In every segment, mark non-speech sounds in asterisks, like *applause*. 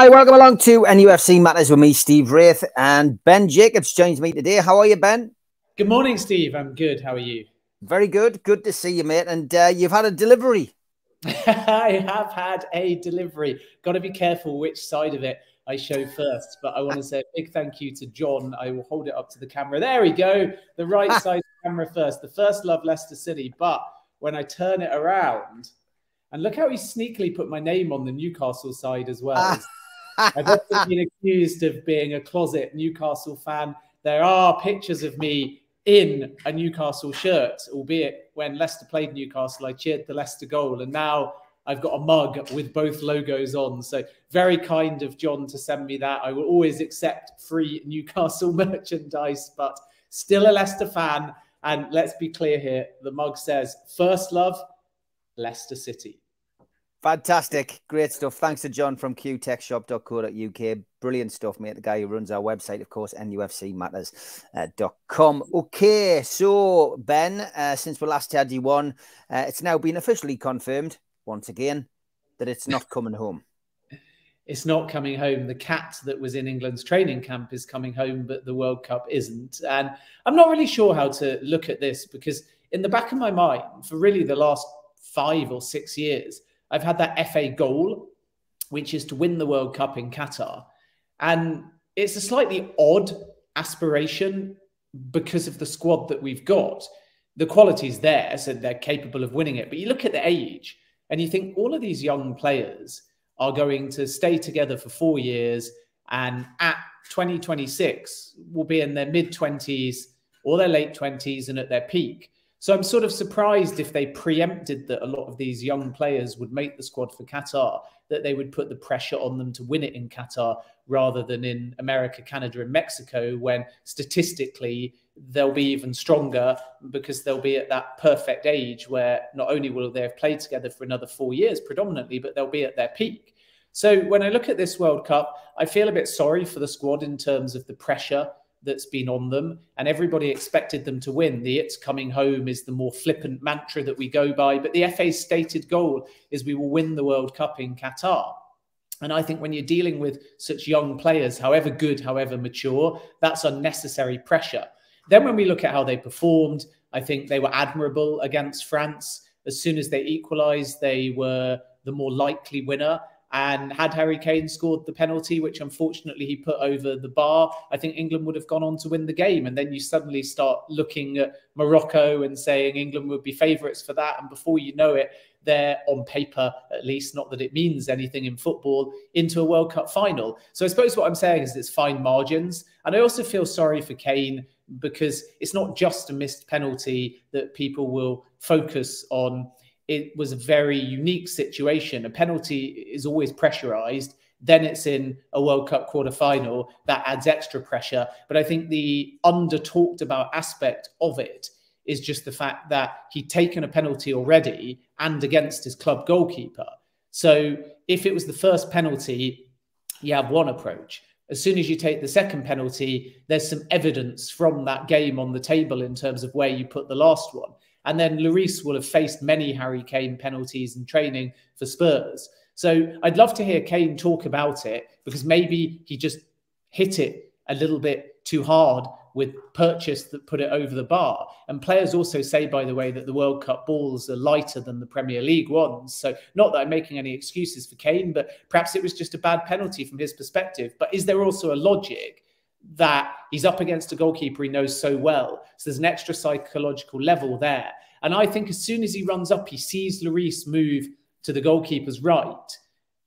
Hi, welcome along to NUFC Matters with me, Steve Wraith, and Ben Jacobs joins me today. How are you, Ben? Good morning, Steve. I'm good. How are you? Very good. Good to see you, mate. And uh, you've had a delivery. *laughs* I have had a delivery. Got to be careful which side of it I show first. But I want to say a big thank you to John. I will hold it up to the camera. There we go. The right *laughs* side camera first. The first love Leicester City. But when I turn it around, and look how he sneakily put my name on the Newcastle side as well. I've often been accused of being a closet Newcastle fan. There are pictures of me in a Newcastle shirt, albeit when Leicester played Newcastle, I cheered the Leicester goal. And now I've got a mug with both logos on. So very kind of John to send me that. I will always accept free Newcastle *laughs* merchandise, but still a Leicester fan. And let's be clear here the mug says, First love, Leicester City. Fantastic. Great stuff. Thanks to John from qtechshop.co.uk. Brilliant stuff, mate. The guy who runs our website, of course, nufcmatters.com. Okay, so Ben, uh, since we last had you on, uh, it's now been officially confirmed once again that it's not coming home. It's not coming home. The cat that was in England's training camp is coming home, but the World Cup isn't. And I'm not really sure how to look at this because, in the back of my mind, for really the last five or six years, I've had that FA goal, which is to win the World Cup in Qatar. And it's a slightly odd aspiration because of the squad that we've got. The quality's there, so they're capable of winning it. But you look at the age and you think all of these young players are going to stay together for four years and at 2026 will be in their mid 20s or their late 20s and at their peak. So I'm sort of surprised if they preempted that a lot of these young players would make the squad for Qatar, that they would put the pressure on them to win it in Qatar rather than in America, Canada, and Mexico, when statistically they'll be even stronger because they'll be at that perfect age where not only will they have played together for another four years predominantly, but they'll be at their peak. So when I look at this World Cup, I feel a bit sorry for the squad in terms of the pressure that's been on them, and everybody expected them to win. The "it's coming home" is the more flippant mantra that we go by, but the FA's stated goal is we will win the World Cup in Qatar. And I think when you're dealing with such young players, however good, however mature, that's unnecessary pressure. Then when we look at how they performed, I think they were admirable against France. As soon as they equalised, they were the more likely winner. And had Harry Kane scored the penalty, which unfortunately he put over the bar, I think England would have gone on to win the game. And then you suddenly start looking at Morocco and saying England would be favourites for that. And before you know it, they're on paper, at least, not that it means anything in football, into a World Cup final. So I suppose what I'm saying is it's fine margins. And I also feel sorry for Kane because it's not just a missed penalty that people will focus on it was a very unique situation. A penalty is always pressurized. Then it's in a World Cup quarter final that adds extra pressure. But I think the under talked about aspect of it is just the fact that he'd taken a penalty already and against his club goalkeeper. So if it was the first penalty, you have one approach. As soon as you take the second penalty, there's some evidence from that game on the table in terms of where you put the last one. And then Lloris will have faced many Harry Kane penalties in training for Spurs. So I'd love to hear Kane talk about it because maybe he just hit it a little bit too hard with purchase that put it over the bar. And players also say, by the way, that the World Cup balls are lighter than the Premier League ones. So not that I'm making any excuses for Kane, but perhaps it was just a bad penalty from his perspective. But is there also a logic that he's up against a goalkeeper he knows so well. So there's an extra psychological level there. And I think as soon as he runs up, he sees Lloris move to the goalkeeper's right.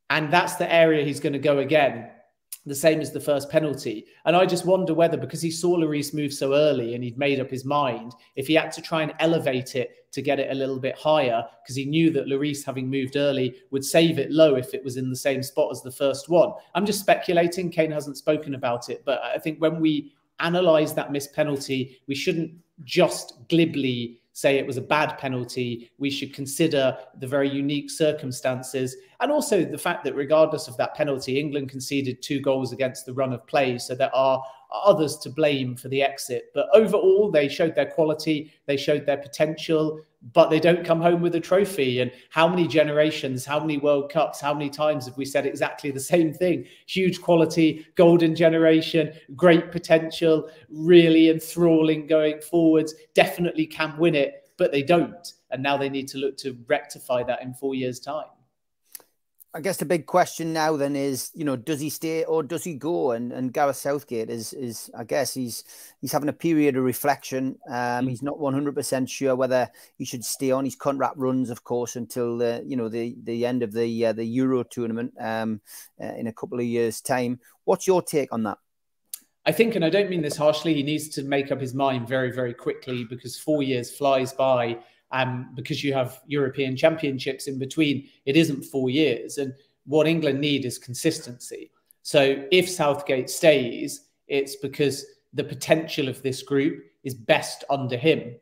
And that's the area he's going to go again the same as the first penalty. And I just wonder whether, because he saw Lloris move so early and he'd made up his mind, if he had to try and elevate it to get it a little bit higher, because he knew that Lloris, having moved early, would save it low if it was in the same spot as the first one. I'm just speculating. Kane hasn't spoken about it. But I think when we analyze that missed penalty, we shouldn't just glibly say it was a bad penalty. We should consider the very unique circumstances and also the fact that, regardless of that penalty, England conceded two goals against the run of play. So there are others to blame for the exit. But overall, they showed their quality, they showed their potential, but they don't come home with a trophy. And how many generations, how many World Cups, how many times have we said exactly the same thing? Huge quality, golden generation, great potential, really enthralling going forwards, definitely can win it, but they don't. And now they need to look to rectify that in four years' time. I guess the big question now then is, you know, does he stay or does he go? And and Gareth Southgate is is I guess he's he's having a period of reflection. Um, mm. he's not one hundred percent sure whether he should stay on. His contract runs, of course, until the you know the the end of the uh, the Euro tournament um, uh, in a couple of years' time. What's your take on that? I think, and I don't mean this harshly, he needs to make up his mind very, very quickly because four years flies by um, because you have European championships in between, it isn't four years. And what England need is consistency. So if Southgate stays, it's because the potential of this group is best under him.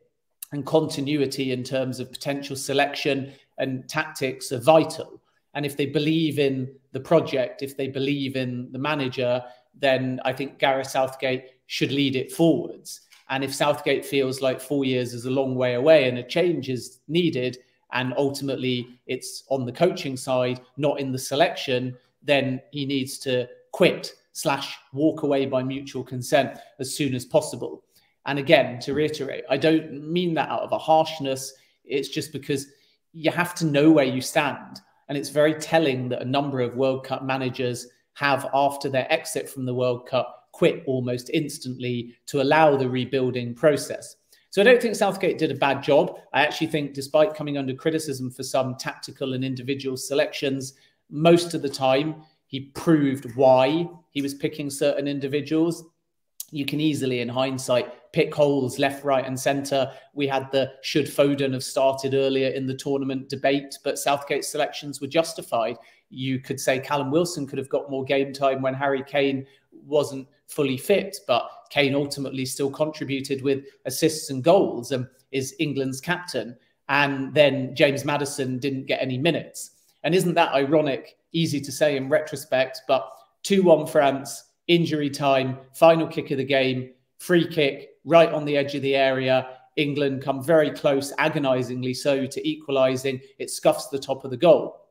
And continuity in terms of potential selection and tactics are vital. And if they believe in the project, if they believe in the manager, then I think Gareth Southgate should lead it forwards. And if Southgate feels like four years is a long way away and a change is needed, and ultimately it's on the coaching side, not in the selection, then he needs to quit slash walk away by mutual consent as soon as possible. And again, to reiterate, I don't mean that out of a harshness. It's just because you have to know where you stand. And it's very telling that a number of World Cup managers have, after their exit from the World Cup, quit almost instantly to allow the rebuilding process. So I don't think Southgate did a bad job. I actually think, despite coming under criticism for some tactical and individual selections, most of the time he proved why he was picking certain individuals. You can easily, in hindsight, pick holes left, right, and centre. We had the should Foden have started earlier in the tournament debate, but Southgate's selections were justified. You could say Callum Wilson could have got more game time when Harry Kane wasn't fully fit, but Kane ultimately still contributed with assists and goals and is England's captain. And then James Maddison didn't get any minutes. And isn't that ironic? Easy to say in retrospect, but 2 1 France, injury time, final kick of the game, free kick right on the edge of the area. England come very close, agonizingly so, to equalizing. It scuffs the top of the goal.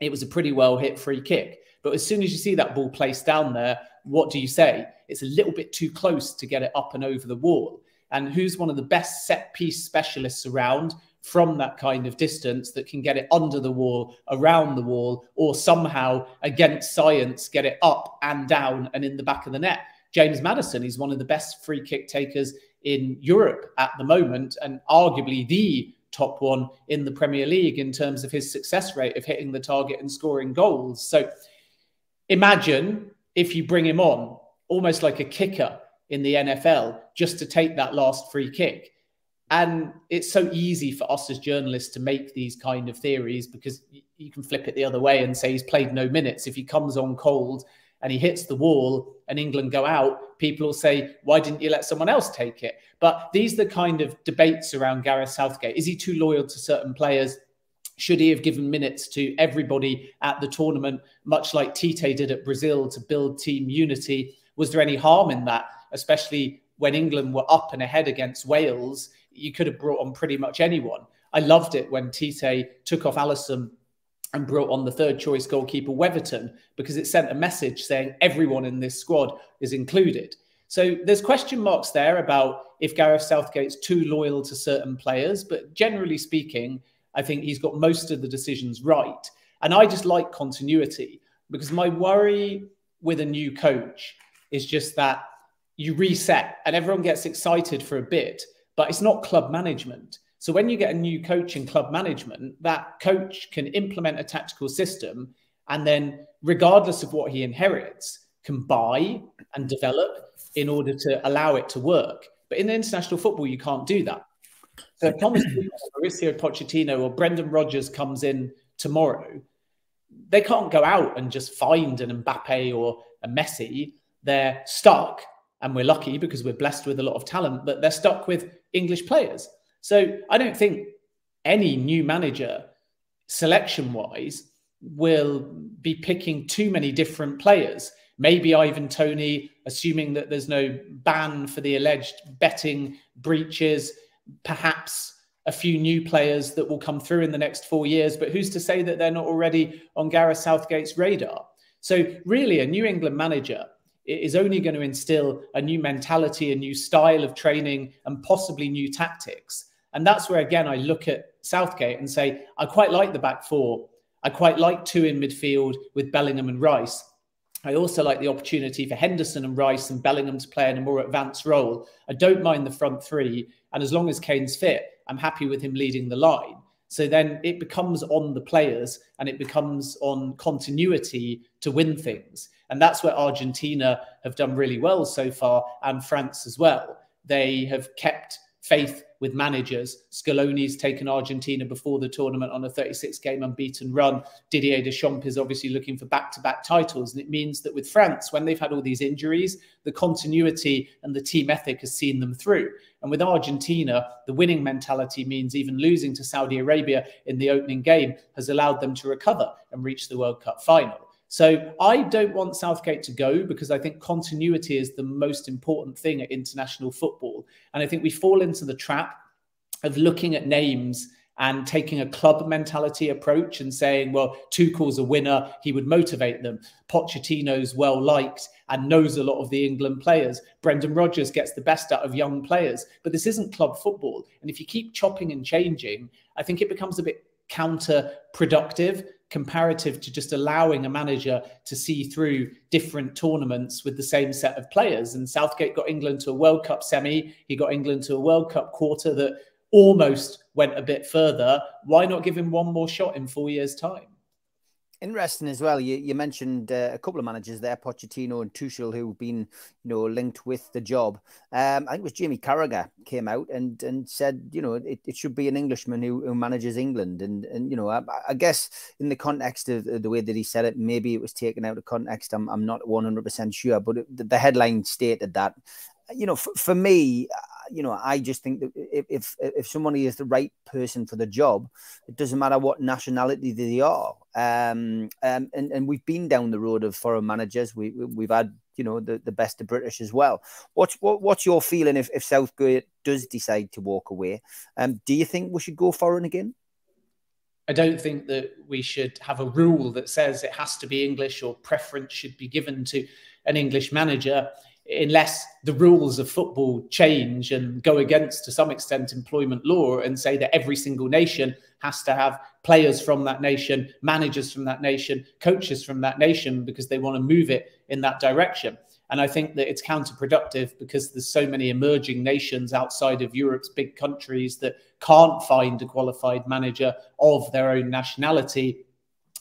It was a pretty well hit free kick. But as soon as you see that ball placed down there, what do you say? It's a little bit too close to get it up and over the wall. And who's one of the best set piece specialists around from that kind of distance that can get it under the wall, around the wall, or somehow against science get it up and down and in the back of the net? James Maddison, he's one of the best free kick takers in Europe at the moment, and arguably the top one in the Premier League in terms of his success rate of hitting the target and scoring goals. So imagine if you bring him on almost like a kicker in the NFL just to take that last free kick. And it's so easy for us as journalists to make these kind of theories because you can flip it the other way and say he's played no minutes. If he comes on cold and he hits the wall and England go out, people will say, why didn't you let someone else take it? But these are the kind of debates around Gareth Southgate. Is he too loyal to certain players? Should he have given minutes to everybody at the tournament, much like Tite did at Brazil to build team unity? Was there any harm in that, especially when England were up and ahead against Wales? You could have brought on pretty much anyone. I loved it when Tite took off Alisson and brought on the third choice goalkeeper Weverton because it sent a message saying everyone in this squad is included. So there's question marks there about if Gareth Southgate's too loyal to certain players, but generally speaking, I think he's got most of the decisions right. And I just like continuity because my worry with a new coach is just that you reset and everyone gets excited for a bit, but it's not club management. So when you get a new coach in club management, that coach can implement a tactical system and then, regardless of what he inherits, can buy and develop in order to allow it to work. But in international football, you can't do that. So if Thomas Mauricio Pochettino or Brendan Rodgers comes in tomorrow, they can't go out and just find an Mbappe or a Messi. They're stuck, and we're lucky because we're blessed with a lot of talent, but they're stuck with English players. So I don't think any new manager, selection wise, will be picking too many different players. Maybe Ivan Toney, assuming that there's no ban for the alleged betting breaches, perhaps a few new players that will come through in the next four years. But who's to say that they're not already on Gareth Southgate's radar? So, really, a New England manager is only going to instill a new mentality, a new style of training, and possibly new tactics. And that's where, again, I look at Southgate and say, I quite like the back four. I quite like two in midfield with Bellingham and Rice. I also like the opportunity for Henderson and Rice and Bellingham to play in a more advanced role. I don't mind the front three. And as long as Kane's fit, I'm happy with him leading the line. So then it becomes on the players and it becomes on continuity to win things. And that's where Argentina have done really well so far and France as well. They have kept faith with managers. Scaloni's taken Argentina before the tournament on a 36 game unbeaten run. Didier Deschamps is obviously looking for back to back titles. And it means that with France, when they've had all these injuries, the continuity and the team ethic has seen them through. And with Argentina, the winning mentality means even losing to Saudi Arabia in the opening game has allowed them to recover and reach the World Cup final. So I don't want Southgate to go because I think continuity is the most important thing at international football. And I think we fall into the trap of looking at names and taking a club mentality approach and saying, well, Tuchel's a winner, he would motivate them. Pochettino's well liked and knows a lot of the England players. Brendan Rodgers gets the best out of young players. But this isn't club football. And if you keep chopping and changing, I think it becomes a bit counterproductive comparative to just allowing a manager to see through different tournaments with the same set of players. And Southgate got England to a World Cup semi, he got England to a World Cup quarter that almost went a bit further. Why not give him one more shot in four years' time? Interesting as well. You, you mentioned uh, a couple of managers there, Pochettino and Tuchel, who've been you know linked with the job. Um, I think it was Jamie Carragher came out and and said you know it, it should be an Englishman who, who manages England. And and you know I, I guess in the context of the way that he said it, maybe it was taken out of context. I'm I'm not 100 percent sure, but it, the headline stated that. You know, for, for me, you know, I just think that if, if somebody is the right person for the job, it doesn't matter what nationality they are. Um, um, and and we've been down the road of foreign managers. We we've had you know the, the best of British as well. What's what, what's your feeling if if Southgate does decide to walk away? Um, do you think we should go foreign again? I don't think that we should have a rule that says it has to be English or preference should be given to an English manager unless the rules of football change and go against, to some extent, employment law and say that every single nation has to have players from that nation, managers from that nation, coaches from that nation, because they want to move it in that direction. And I think that it's counterproductive because there's so many emerging nations outside of Europe's big countries that can't find a qualified manager of their own nationality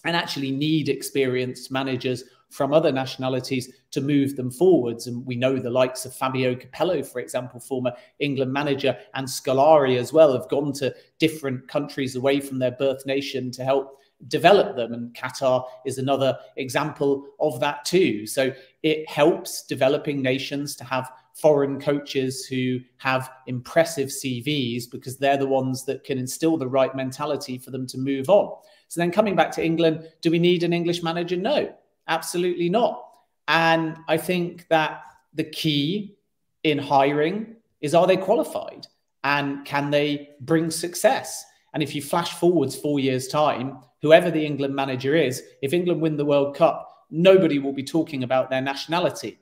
and actually need experienced managers from other nationalities to move them forwards. And we know the likes of Fabio Capello, for example, former England manager, and Scolari as well, have gone to different countries away from their birth nation to help develop them. And Qatar is another example of that too. So it helps developing nations to have foreign coaches who have impressive CVs because they're the ones that can instill the right mentality for them to move on. So then coming back to England, do we need an English manager? No. Absolutely not. And I think that the key in hiring is are they qualified and can they bring success? And if you flash forwards four years' time, whoever the England manager is, if England win the World Cup, nobody will be talking about their nationality.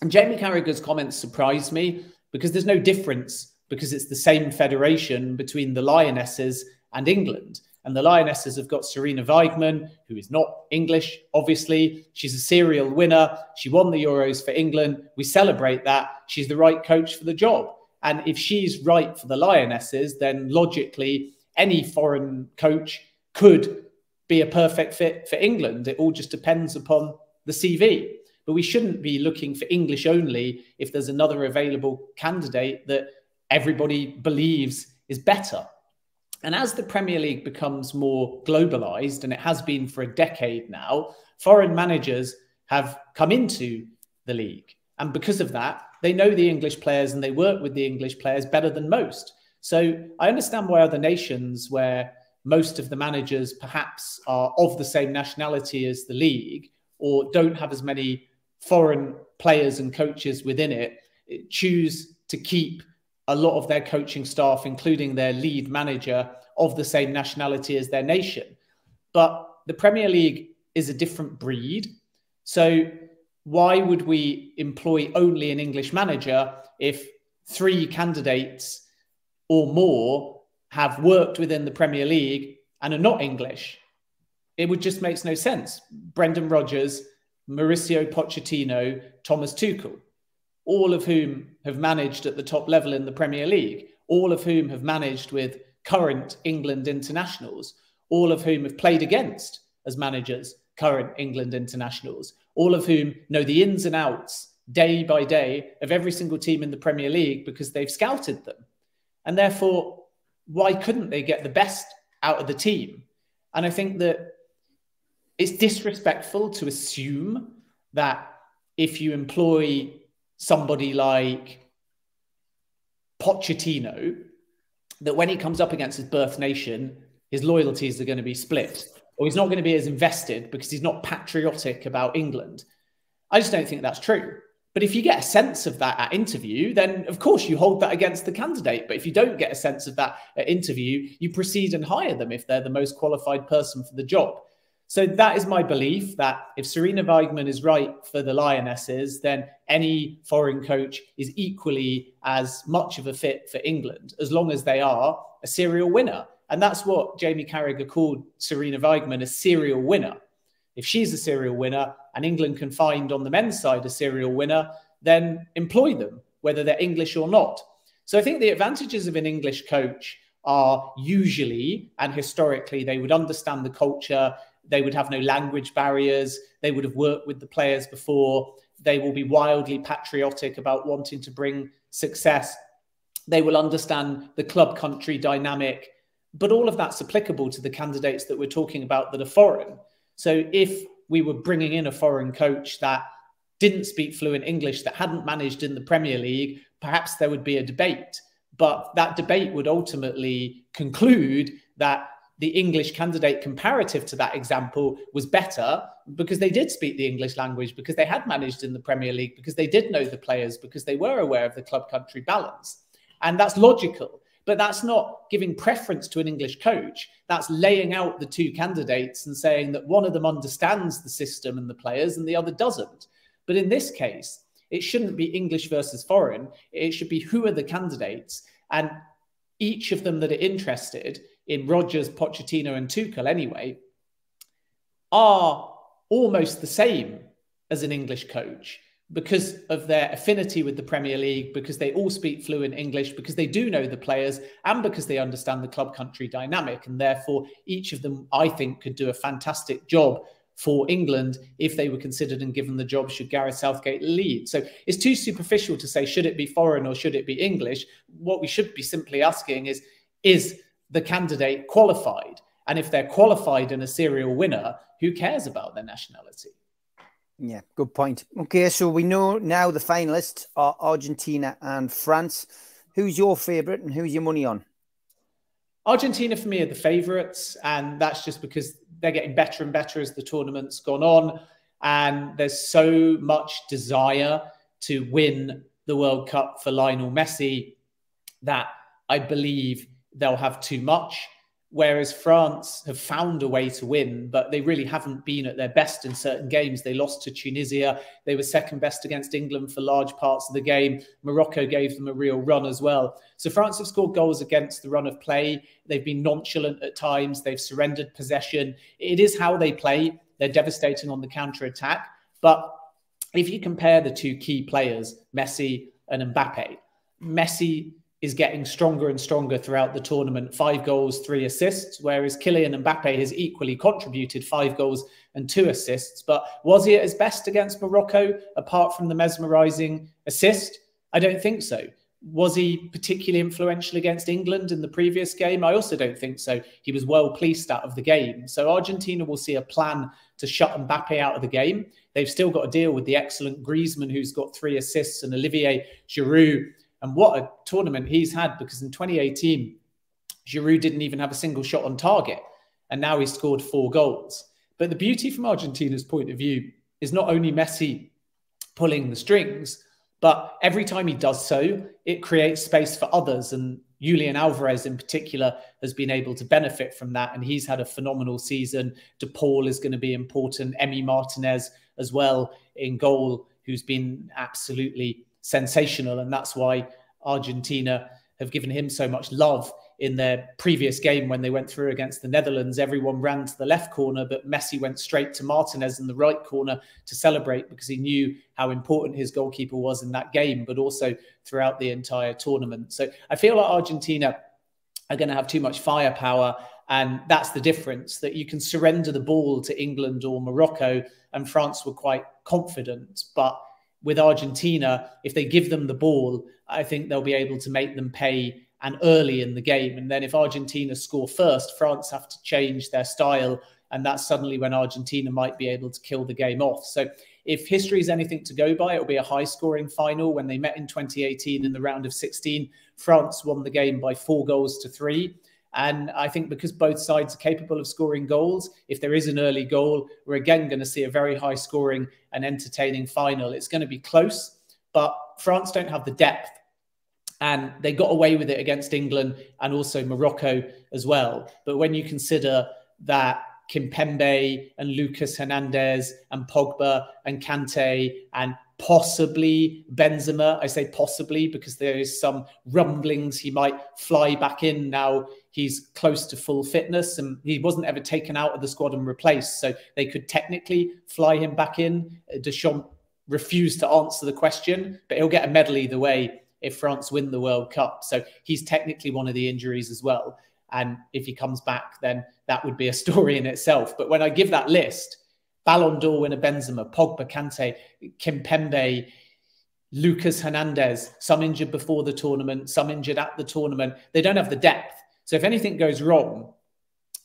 And Jamie Carragher's comments surprised me because there's no difference because it's the same federation between the Lionesses and England. And the Lionesses have got Sarina Wiegman, who is not English, obviously. She's a serial winner. She won the Euros for England. We celebrate that. She's the right coach for the job. And if she's right for the Lionesses, then logically, any foreign coach could be a perfect fit for England. It all just depends upon the CV. But we shouldn't be looking for English only if there's another available candidate that everybody believes is better. And as the Premier League becomes more globalized, and it has been for a decade now, foreign managers have come into the league. And because of that, they know the English players and they work with the English players better than most. So I understand why other nations, where most of the managers perhaps are of the same nationality as the league or don't have as many foreign players and coaches within it, choose to keep a lot of their coaching staff, including their lead manager, of the same nationality as their nation. But the Premier League is a different breed. So why would we employ only an English manager if three candidates or more have worked within the Premier League and are not English? It would just makes no sense. Brendan Rodgers, Mauricio Pochettino, Thomas Tuchel, all of whom have managed at the top level in the Premier League, all of whom have managed with current England internationals, all of whom have played against as managers current England internationals, all of whom know the ins and outs day by day of every single team in the Premier League because they've scouted them. And therefore, why couldn't they get the best out of the team? And I think that it's disrespectful to assume that if you employ somebody like Pochettino, that when he comes up against his birth nation, his loyalties are going to be split or he's not going to be as invested because he's not patriotic about England. I just don't think that's true. But if you get a sense of that at interview, then of course you hold that against the candidate. But if you don't get a sense of that at interview, you proceed and hire them if they're the most qualified person for the job. So that is my belief that if Sarina Wiegman is right for the Lionesses, then any foreign coach is equally as much of a fit for England, as long as they are a serial winner. And that's what Jamie Carragher called Sarina Wiegman a serial winner. If she's a serial winner and England can find on the men's side a serial winner, then employ them, whether they're English or not. So I think the advantages of an English coach are usually and historically they would understand the culture, they would have no language barriers, they would have worked with the players before, they will be wildly patriotic about wanting to bring success. They will understand the club country dynamic but all of that's applicable to the candidates that we're talking about that are foreign. So if we were bringing in a foreign coach that didn't speak fluent English, that hadn't managed in the Premier League, perhaps there would be a debate. But that debate would ultimately conclude that the English candidate comparative to that example was better because they did speak the English language, because they had managed in the Premier League, because they did know the players, because they were aware of the club country balance. And that's logical. But that's not giving preference to an English coach. That's laying out the two candidates and saying that one of them understands the system and the players and the other doesn't. But in this case, it shouldn't be English versus foreign. It should be who are the candidates. And each of them that are interested in Rodgers, Pochettino, and Tuchel, anyway, are almost the same as an English coach because of their affinity with the Premier League, because they all speak fluent English, because they do know the players, and because they understand the club country dynamic. And therefore, each of them, I think, could do a fantastic job for England if they were considered and given the job should Gareth Southgate lead. So it's too superficial to say, should it be foreign or should it be English? What we should be simply asking is, is the candidate qualified? And if they're qualified and a serial winner, who cares about their nationality? Yeah, good point. Okay, so we know now the finalists are Argentina and France. Who's your favourite and who's your money on? Argentina for me are the favourites, and that's just because they're getting better and better as the tournament's gone on. And there's so much desire to win the World Cup for Lionel Messi that I believe they'll have too much whereas France have found a way to win, but they really haven't been at their best in certain games. They lost to Tunisia. They were second best against England for large parts of the game. Morocco gave them a real run as well. So France have scored goals against the run of play. They've been nonchalant at times. They've surrendered possession. It is how they play. They're devastating on the counter attack. But if you compare the two key players, Messi and Mbappe, Messi is getting stronger and stronger throughout the tournament. Five goals, three assists, whereas Kylian Mbappe has equally contributed five goals and two assists. But was he at his best against Morocco, apart from the mesmerizing assist? I don't think so. was he particularly influential against England in the previous game? I also don't think so. He was well pleased out of the game. So Argentina will see a plan to shut Mbappe out of the game. They've still got to deal with the excellent Griezmann, who's got three assists, and Olivier Giroud. And what a tournament he's had because in 2018, Giroud didn't even have a single shot on target. And now he's scored four goals. But the beauty from Argentina's point of view is not only Messi pulling the strings, but every time he does so, it creates space for others. And Julian Alvarez, in particular, has been able to benefit from that. And he's had a phenomenal season. De Paul is going to be important. Emi Martinez as well in goal, who's been absolutely sensational. And that's why Argentina have given him so much love in their previous game when they went through against the Netherlands. Everyone ran to the left corner, but Messi went straight to Martinez in the right corner to celebrate because he knew how important his goalkeeper was in that game, but also throughout the entire tournament. So I feel like Argentina are going to have too much firepower. And that's the difference that you can surrender the ball to England or Morocco, and France were quite confident. But with Argentina, if they give them the ball, I think they'll be able to make them pay and early in the game. And then if Argentina score first, France have to change their style. And that's suddenly when Argentina might be able to kill the game off. So if history is anything to go by, it'll be a high scoring final. When they met in 2018 in the round of 16, France won the game by four goals to three. And I think because both sides are capable of scoring goals, if there is an early goal, we're again going to see a very high scoring and entertaining final. It's going to be close, but France don't have the depth and they got away with it against England and also Morocco as well. But when you consider that Kimpembe and Lucas Hernandez and Pogba and Kante and possibly Benzema, I say possibly because there is some rumblings he might fly back in now he's close to full fitness and he wasn't ever taken out of the squad and replaced. So they could technically fly him back in. Uh, Deschamps refused to answer the question, but he'll get a medal either way if France win the World Cup. So he's technically one of the injuries as well. And if he comes back, then that would be a story in itself. But when I give that list, Ballon d'Or winner Benzema, Pogba, Kante, Kimpembe, Lucas Hernandez, some injured before the tournament, some injured at the tournament. They don't have the depth. So if anything goes wrong,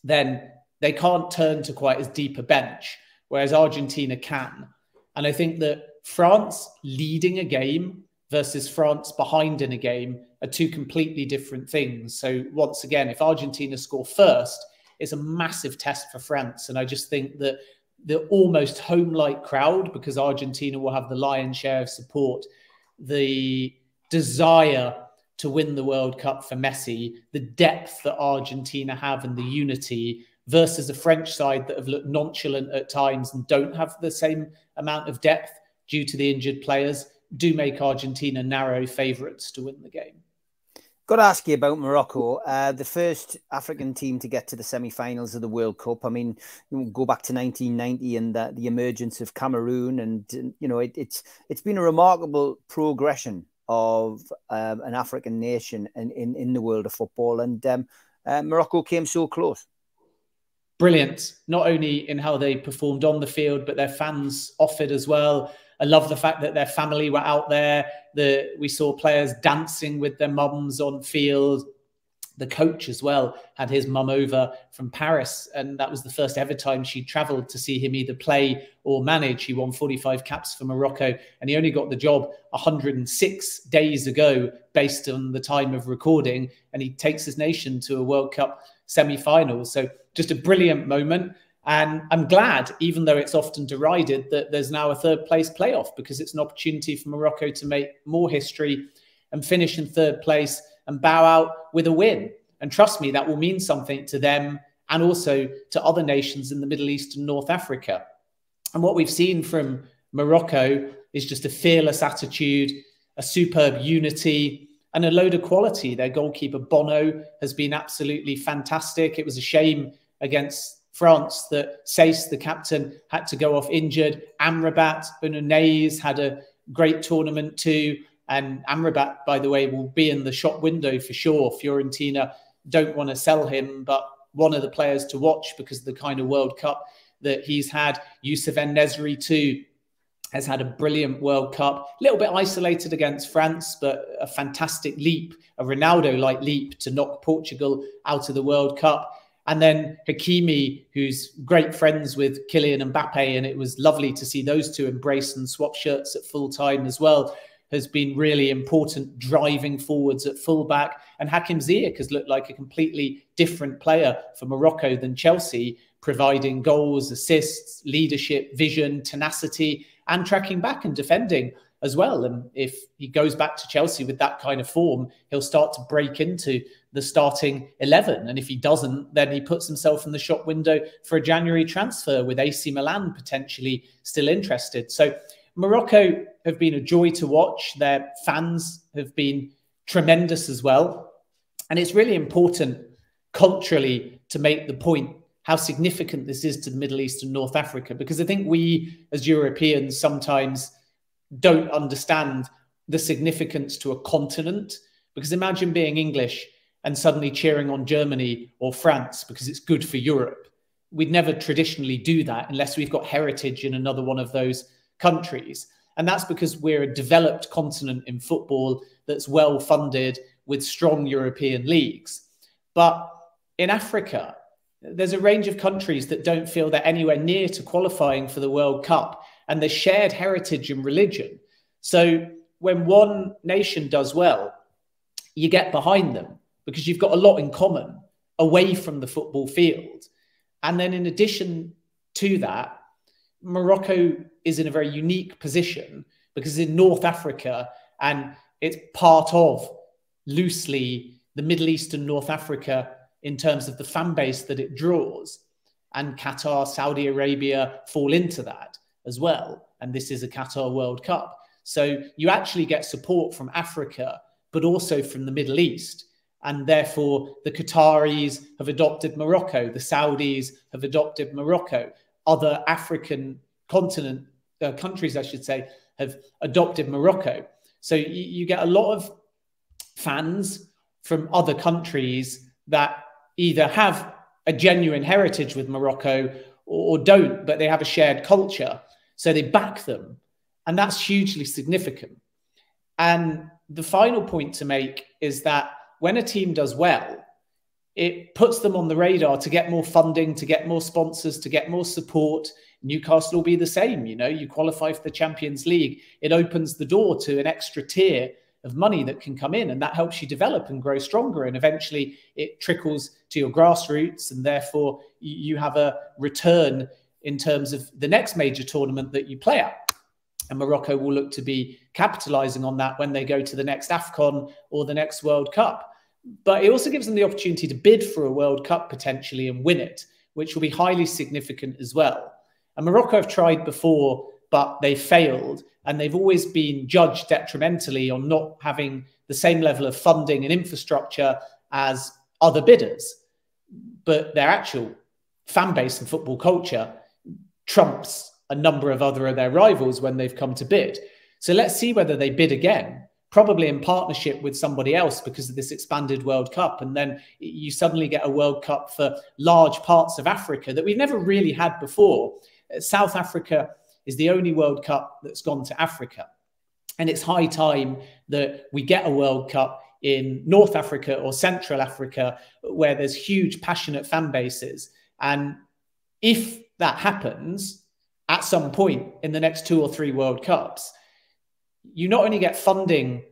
then they can't turn to quite as deep a bench, whereas Argentina can. And I think that France leading a game versus France behind in a game are two completely different things. So once again, if Argentina score first, it's a massive test for France. And I just think that the almost home-like crowd, because Argentina will have the lion's share of support, the desire to win the World Cup for Messi, the depth that Argentina have and the unity versus a French side that have looked nonchalant at times and don't have the same amount of depth due to the injured players do make Argentina narrow favourites to win the game. Got to ask you about Morocco, uh, the first African team to get to the semi-finals of the World Cup. I mean, go back to 1990 and the, the emergence of Cameroon, and you know, it, it's it's been a remarkable progression of um, an African nation in, in, in the world of football, and um, uh, Morocco came so close. Brilliant, not only in how they performed on the field, but their fans offered as well. I love the fact that their family were out there. The we saw players dancing with their mums on field. The coach as well had his mum over from Paris, and that was the first ever time she travelled to see him either play or manage. He won 45 caps for Morocco, and he only got the job 106 days ago, based on the time of recording. And he takes his nation to a World Cup semi-final. So just a brilliant moment. And I'm glad, even though it's often derided, that there's now a third place playoff because it's an opportunity for Morocco to make more history and finish in third place and bow out with a win. And trust me, that will mean something to them and also to other nations in the Middle East and North Africa. And what we've seen from Morocco is just a fearless attitude, a superb unity, and a load of quality. Their goalkeeper, Bono, has been absolutely fantastic. It was a shame against France that Saïss, the captain, had to go off injured. Amrabat, Ununez had a great tournament too. And Amrabat, by the way, will be in the shop window for sure. Fiorentina don't want to sell him, but one of the players to watch because of the kind of World Cup that he's had. Youssef En-Nesyri too. has had a brilliant World Cup, a little bit isolated against France, but a fantastic leap, a Ronaldo like leap to knock Portugal out of the World Cup. And then Hakimi, who's great friends with Kylian Mbappe, and it was lovely to see those two embrace and swap shirts at full time as well, has been really important driving forwards at fullback. And Hakim Ziyech has looked like a completely different player for Morocco than Chelsea, providing goals, assists, leadership, vision, tenacity, and tracking back and defending as well. And if he goes back to Chelsea with that kind of form, he'll start to break into the starting 11. And if he doesn't, then he puts himself in the shop window for a January transfer with AC Milan potentially still interested. So Morocco have been a joy to watch. Their fans have been tremendous as well. And it's really important culturally to make the point how significant this is to the Middle East and North Africa, because I think we as Europeans sometimes don't understand the significance to a continent. Because imagine being English and suddenly cheering on Germany or France because it's good for Europe. We'd never traditionally do that unless we've got heritage in another one of those countries. And that's because we're a developed continent in football that's well funded with strong European leagues. But in Africa, there's a range of countries that don't feel they're anywhere near to qualifying for the World Cup and the shared heritage and religion. So when one nation does well, you get behind them because you've got a lot in common away from the football field. And then in addition to that, Morocco is in a very unique position because it's in North Africa and it's part of loosely the Middle East and North Africa in terms of the fan base that it draws. And Qatar, Saudi Arabia fall into that as well. And this is a Qatar World Cup. So you actually get support from Africa, but also from the Middle East. And therefore, the Qataris have adopted Morocco, the Saudis have adopted Morocco, other African continent uh, countries, I should say, have adopted Morocco. So you, you get a lot of fans from other countries that either have a genuine heritage with Morocco or, or don't, but they have a shared culture. So they back them. And that's hugely significant. And the final point to make is that when a team does well, it puts them on the radar to get more funding, to get more sponsors, to get more support. Newcastle will be the same. You know, you qualify for the Champions League, it opens the door to an extra tier of money that can come in and that helps you develop and grow stronger and eventually it trickles to your grassroots and therefore you have a return in terms of the next major tournament that you play at and Morocco will look to be capitalizing on that when they go to the next AFCON or the next World Cup. But it also gives them the opportunity to bid for a World Cup potentially and win it, which will be highly significant as well. And Morocco have tried before, but they failed and they've always been judged detrimentally on not having the same level of funding and infrastructure as other bidders. But their actual fan base and football culture trumps a number of other of their rivals when they've come to bid. So let's see whether they bid again, probably in partnership with somebody else because of this expanded World Cup. And then you suddenly get a World Cup for large parts of Africa that we've never really had before. Uh, South Africa is the only World Cup that's gone to Africa. And it's high time that we get a World Cup in North Africa or Central Africa where there's huge, passionate fan bases. And if that happens at some point in the next two or three World Cups, you not only get funding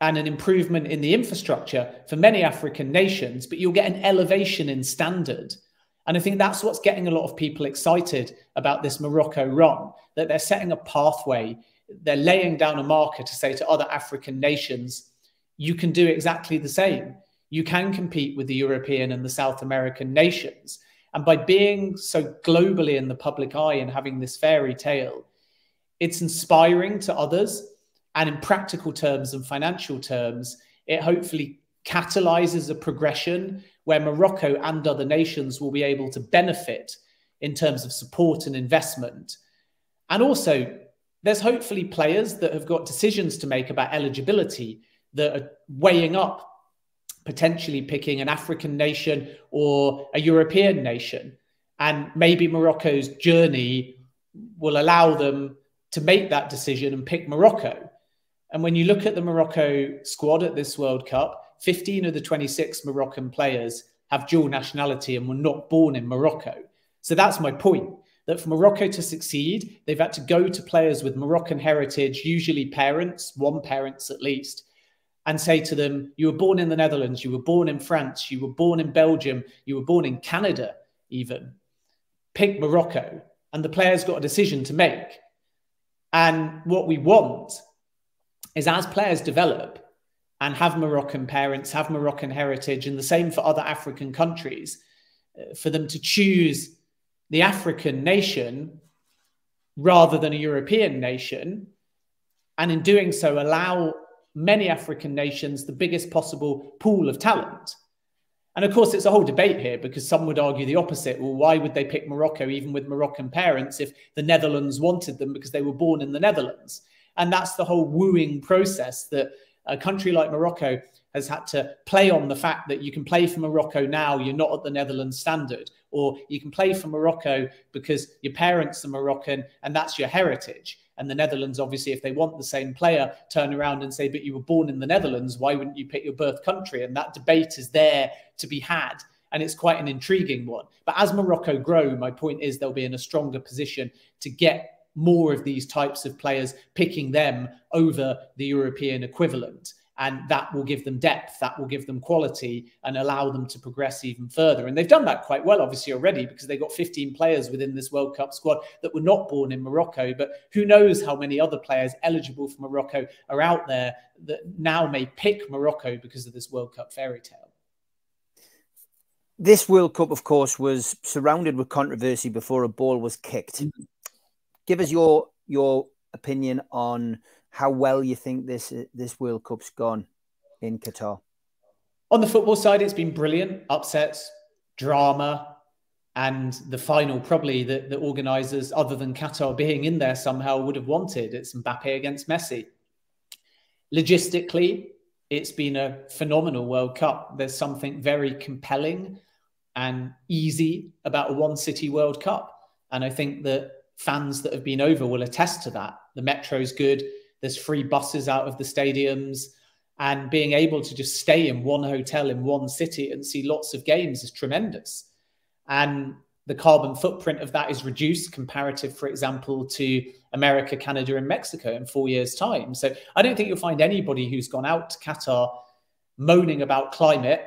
and an improvement in the infrastructure for many African nations, but you'll get an elevation in standard and I think that's what's getting a lot of people excited about this Morocco run, that they're setting a pathway, they're laying down a marker to say to other African nations, you can do exactly the same. You can compete with the European and the South American nations. And by being so globally in the public eye and having this fairy tale, it's inspiring to others. And in practical terms and financial terms, it hopefully catalyzes a progression where Morocco and other nations will be able to benefit in terms of support and investment. And also, there's hopefully players that have got decisions to make about eligibility that are weighing up potentially picking an African nation or a European nation. And maybe Morocco's journey will allow them to make that decision and pick Morocco. And when you look at the Morocco squad at this World Cup, 15 of the 26 Moroccan players have dual nationality and were not born in Morocco. So that's my point that for Morocco to succeed, they've had to go to players with Moroccan heritage, usually parents, one parents at least, and say to them, You were born in the Netherlands, you were born in France, you were born in Belgium, you were born in Canada, even. Pick Morocco. And the player's got a decision to make. And what we want is as players develop and have Moroccan parents, have Moroccan heritage, and the same for other African countries, uh, for them to choose the African nation rather than a European nation. And in doing so, allow many African nations the biggest possible pool of talent. And of course, it's a whole debate here because some would argue the opposite. Well, why would they pick Morocco, even with Moroccan parents, if the Netherlands wanted them because they were born in the Netherlands? And that's the whole wooing process that a country like Morocco has had to play on the fact that you can play for Morocco now, you're not at the Netherlands standard, or you can play for Morocco because your parents are Moroccan and that's your heritage. And the Netherlands, obviously, if they want the same player, turn around and say, but you were born in the Netherlands, why wouldn't you pick your birth country? And that debate is there to be had. And it's quite an intriguing one. But as Morocco grow, my point is they'll be in a stronger position to get more of these types of players, picking them over the European equivalent. And that will give them depth, that will give them quality and allow them to progress even further. And they've done that quite well, obviously, already, because they've got 15 players within this World Cup squad that were not born in Morocco. But who knows how many other players eligible for Morocco are out there that now may pick Morocco because of this World Cup fairy tale. This World Cup, of course, was surrounded with controversy before a ball was kicked. Mm-hmm give us your your opinion on how well you think this this World Cup's gone in Qatar. On the football side, it's been brilliant. Upsets, drama, and the final probably that the organisers, other than Qatar being in there somehow, would have wanted. It's Mbappe against Messi. Logistically, it's been a phenomenal World Cup. There's something very compelling and easy about a one city World Cup. And I think that fans that have been over will attest to that. The metro's good. There's free buses out of the stadiums. And being able to just stay in one hotel in one city and see lots of games is tremendous. And the carbon footprint of that is reduced comparative, for example, to America, Canada, and Mexico in four years' time. So I don't think you'll find anybody who's gone out to Qatar moaning about climate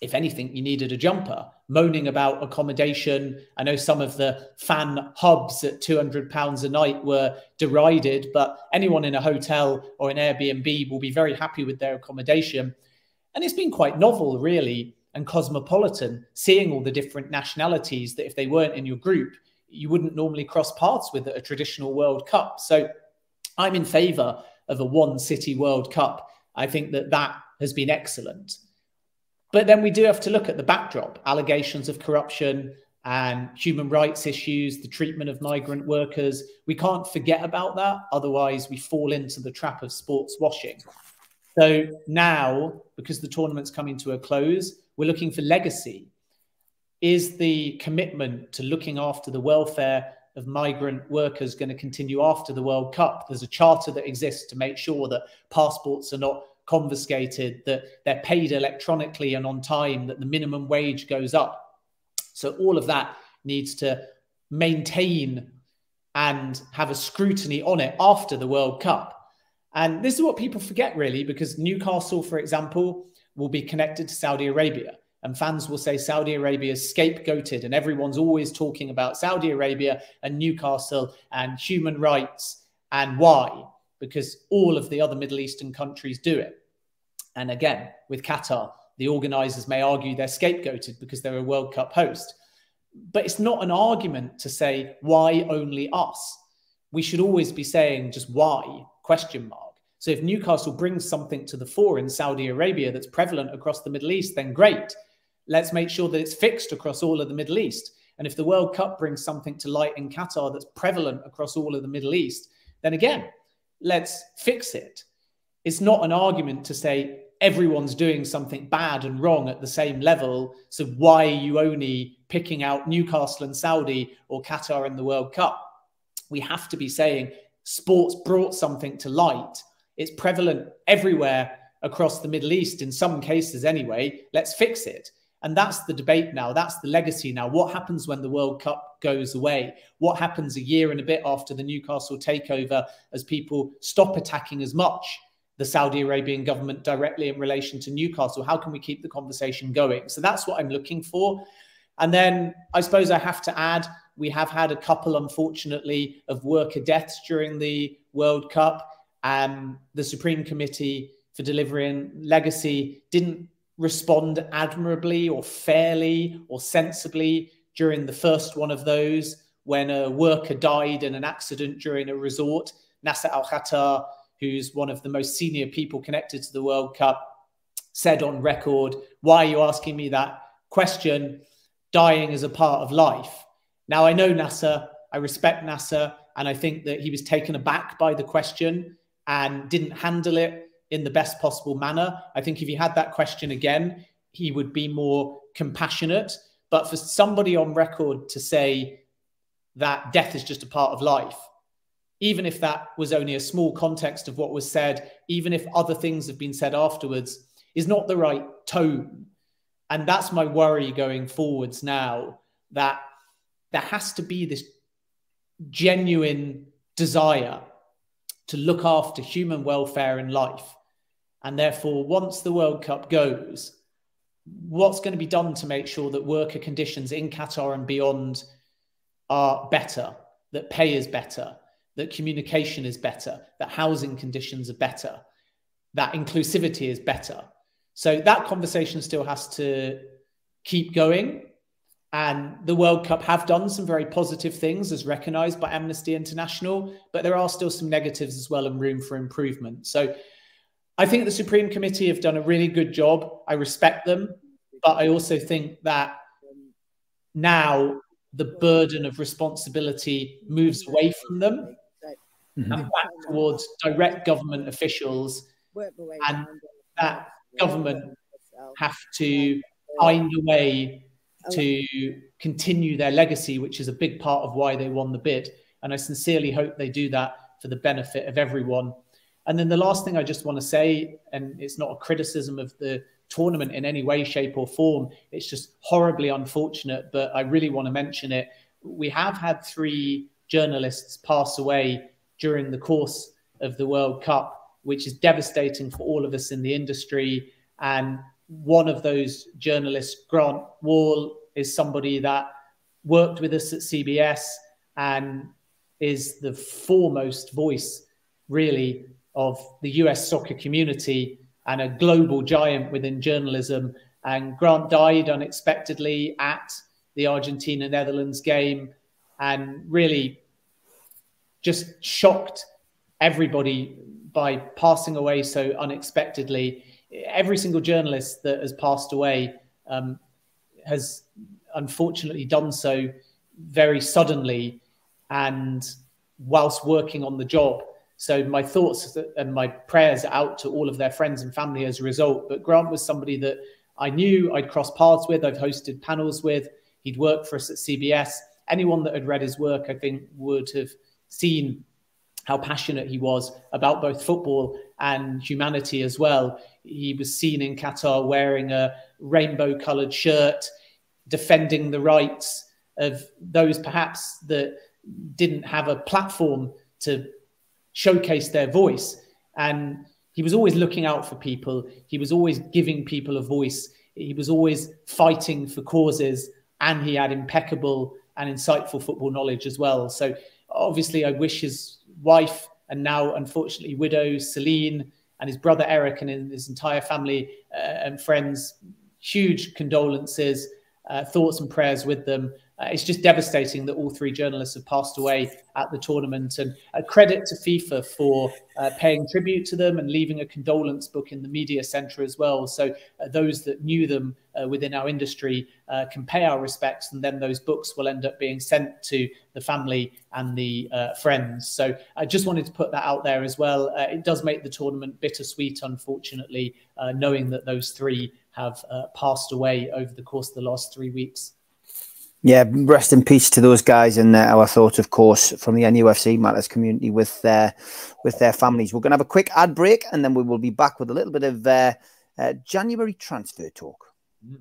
if anything, you needed a jumper. Moaning about accommodation. I know some of the fan hubs at £200 a night were derided, but anyone in a hotel or an Airbnb will be very happy with their accommodation. And it's been quite novel, really, and cosmopolitan, seeing all the different nationalities that if they weren't in your group, you wouldn't normally cross paths with at a traditional World Cup. So I'm in favour of a one city World Cup. I think that that has been excellent. But then we do have to look at the backdrop allegations of corruption and human rights issues, the treatment of migrant workers. We can't forget about that. Otherwise, we fall into the trap of sports washing. So now, because the tournament's coming to a close, we're looking for legacy. Is the commitment to looking after the welfare of migrant workers going to continue after the World Cup? There's a charter that exists to make sure that passports are not confiscated, that they're paid electronically and on time, that the minimum wage goes up. So all of that needs to maintain and have a scrutiny on it after the World Cup. And this is what people forget, really, because Newcastle, for example, will be connected to Saudi Arabia. And fans will say Saudi Arabia is scapegoated, and everyone's always talking about Saudi Arabia and Newcastle and human rights and why because all of the other Middle Eastern countries do it. And again, with Qatar, the organizers may argue they're scapegoated because they're a World Cup host. But it's not an argument to say, why only us? We should always be saying just why, question mark. So if Newcastle brings something to the fore in Saudi Arabia that's prevalent across the Middle East, then great. Let's make sure that it's fixed across all of the Middle East. And if the World Cup brings something to light in Qatar that's prevalent across all of the Middle East, then again, let's fix it. It's not an argument to say everyone's doing something bad and wrong at the same level. So why are you only picking out Newcastle and Saudi or Qatar in the World Cup? We have to be saying sports brought something to light. It's prevalent everywhere across the Middle East, in some cases anyway. Let's fix it. And that's the debate now. That's the legacy now. What happens when the World Cup goes away? What happens a year and a bit after the Newcastle takeover as people stop attacking as much the Saudi Arabian government directly in relation to Newcastle? How can we keep the conversation going? So that's what I'm looking for. And then I suppose I have to add we have had a couple, unfortunately, of worker deaths during the World Cup. Um, the Supreme Committee for Delivering Legacy didn't respond admirably or fairly or sensibly during the first one of those when a worker died in an accident during a resort. Nasser Al Khater, who's one of the most senior people connected to the World Cup, said on record, Why are you asking me that question? Dying is a part of life. Now, I know Nasser, I respect Nasser, and I think that he was taken aback by the question and didn't handle it in the best possible manner. I think if he had that question again, he would be more compassionate. But for somebody on record to say that death is just a part of life, even if that was only a small context of what was said, even if other things have been said afterwards, is not the right tone. And that's my worry going forwards now that there has to be this genuine desire to look after human welfare and life. And therefore, once the World Cup goes, what's going to be done to make sure that worker conditions in Qatar and beyond are better, that pay is better, that communication is better, that housing conditions are better, that inclusivity is better. So that conversation still has to keep going. And the World Cup have done some very positive things as recognized by Amnesty International, but there are still some negatives as well and room for improvement. So I think the Supreme Committee have done a really good job. I respect them, but I also think that now the burden of responsibility moves away from them mm-hmm. and back towards direct government officials, and that government have to find a way to continue their legacy, which is a big part of why they won the bid. And I sincerely hope they do that for the benefit of everyone. And then the last thing I just want to say, and it's not a criticism of the tournament in any way, shape, or form, it's just horribly unfortunate, but I really want to mention it. We have had three journalists pass away during the course of the World Cup, which is devastating for all of us in the industry. And one of those journalists, Grant Wahl, is somebody that worked with us at CBS and is the foremost voice, really, of the US soccer community and a global giant within journalism. And Grant died unexpectedly at the Argentina Netherlands game and really just shocked everybody by passing away so unexpectedly every single journalist that has passed away um, has unfortunately done so very suddenly and whilst working on the job. So my thoughts and my prayers are out to all of their friends and family as a result. But Grant was somebody that I knew I'd crossed paths with, I've hosted panels with. He'd worked for us at CBS. Anyone that had read his work, I think, would have seen how passionate he was about both football and humanity as well. He was seen in Qatar wearing a rainbow coloured shirt, defending the rights of those perhaps that didn't have a platform to showcase their voice. And he was always looking out for people, he was always giving people a voice, he was always fighting for causes, and he had impeccable and insightful football knowledge as well. So, obviously, I wish his wife and now unfortunately widow Celine and his brother Eric and his entire family uh, and friends. Huge condolences, uh, thoughts and prayers with them. Uh, it's just devastating that all three journalists have passed away at the tournament. And a credit to FIFA for uh, paying tribute to them and leaving a condolence book in the media centre as well. So uh, those that knew them uh, within our industry uh, can pay our respects, and then those books will end up being sent to the family and the friends. So I just wanted to put that out there as well. it does make the tournament bittersweet, unfortunately, knowing that those three have passed away over the course of the last three weeks. Yeah, rest in peace to those guys, and uh, our thoughts, of course, from the NUFC Matters community with their with their families. We're going to have a quick ad break, and then we will be back with a little bit of uh, uh, January transfer talk. Mm.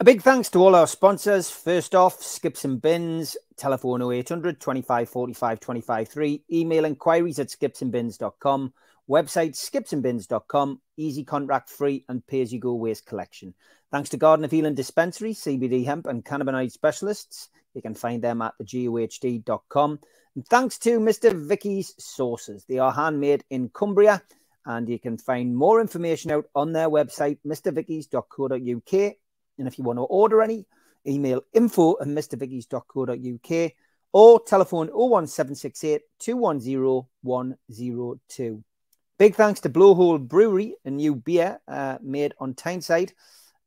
A big thanks to all our sponsors. First off, Skips and Bins, telephone 0800 25 45 25 3, email inquiries at skipsandbins.com, website skipsandbins.com, easy contract free and pay as you go waste collection. Thanks to Garden of Healing Dispensary, CBD hemp and cannabinoid specialists. You can find them at thegohd.com. And thanks to Mr. Vicky's Sauces. They are handmade in Cumbria and you can find more information out on their website, mrvickies.co.uk and if you want to order any, email info at mrvickies.co.uk or telephone 01768 210 102. Big thanks to Blowhole Brewery, a new beer uh, made on Tyneside.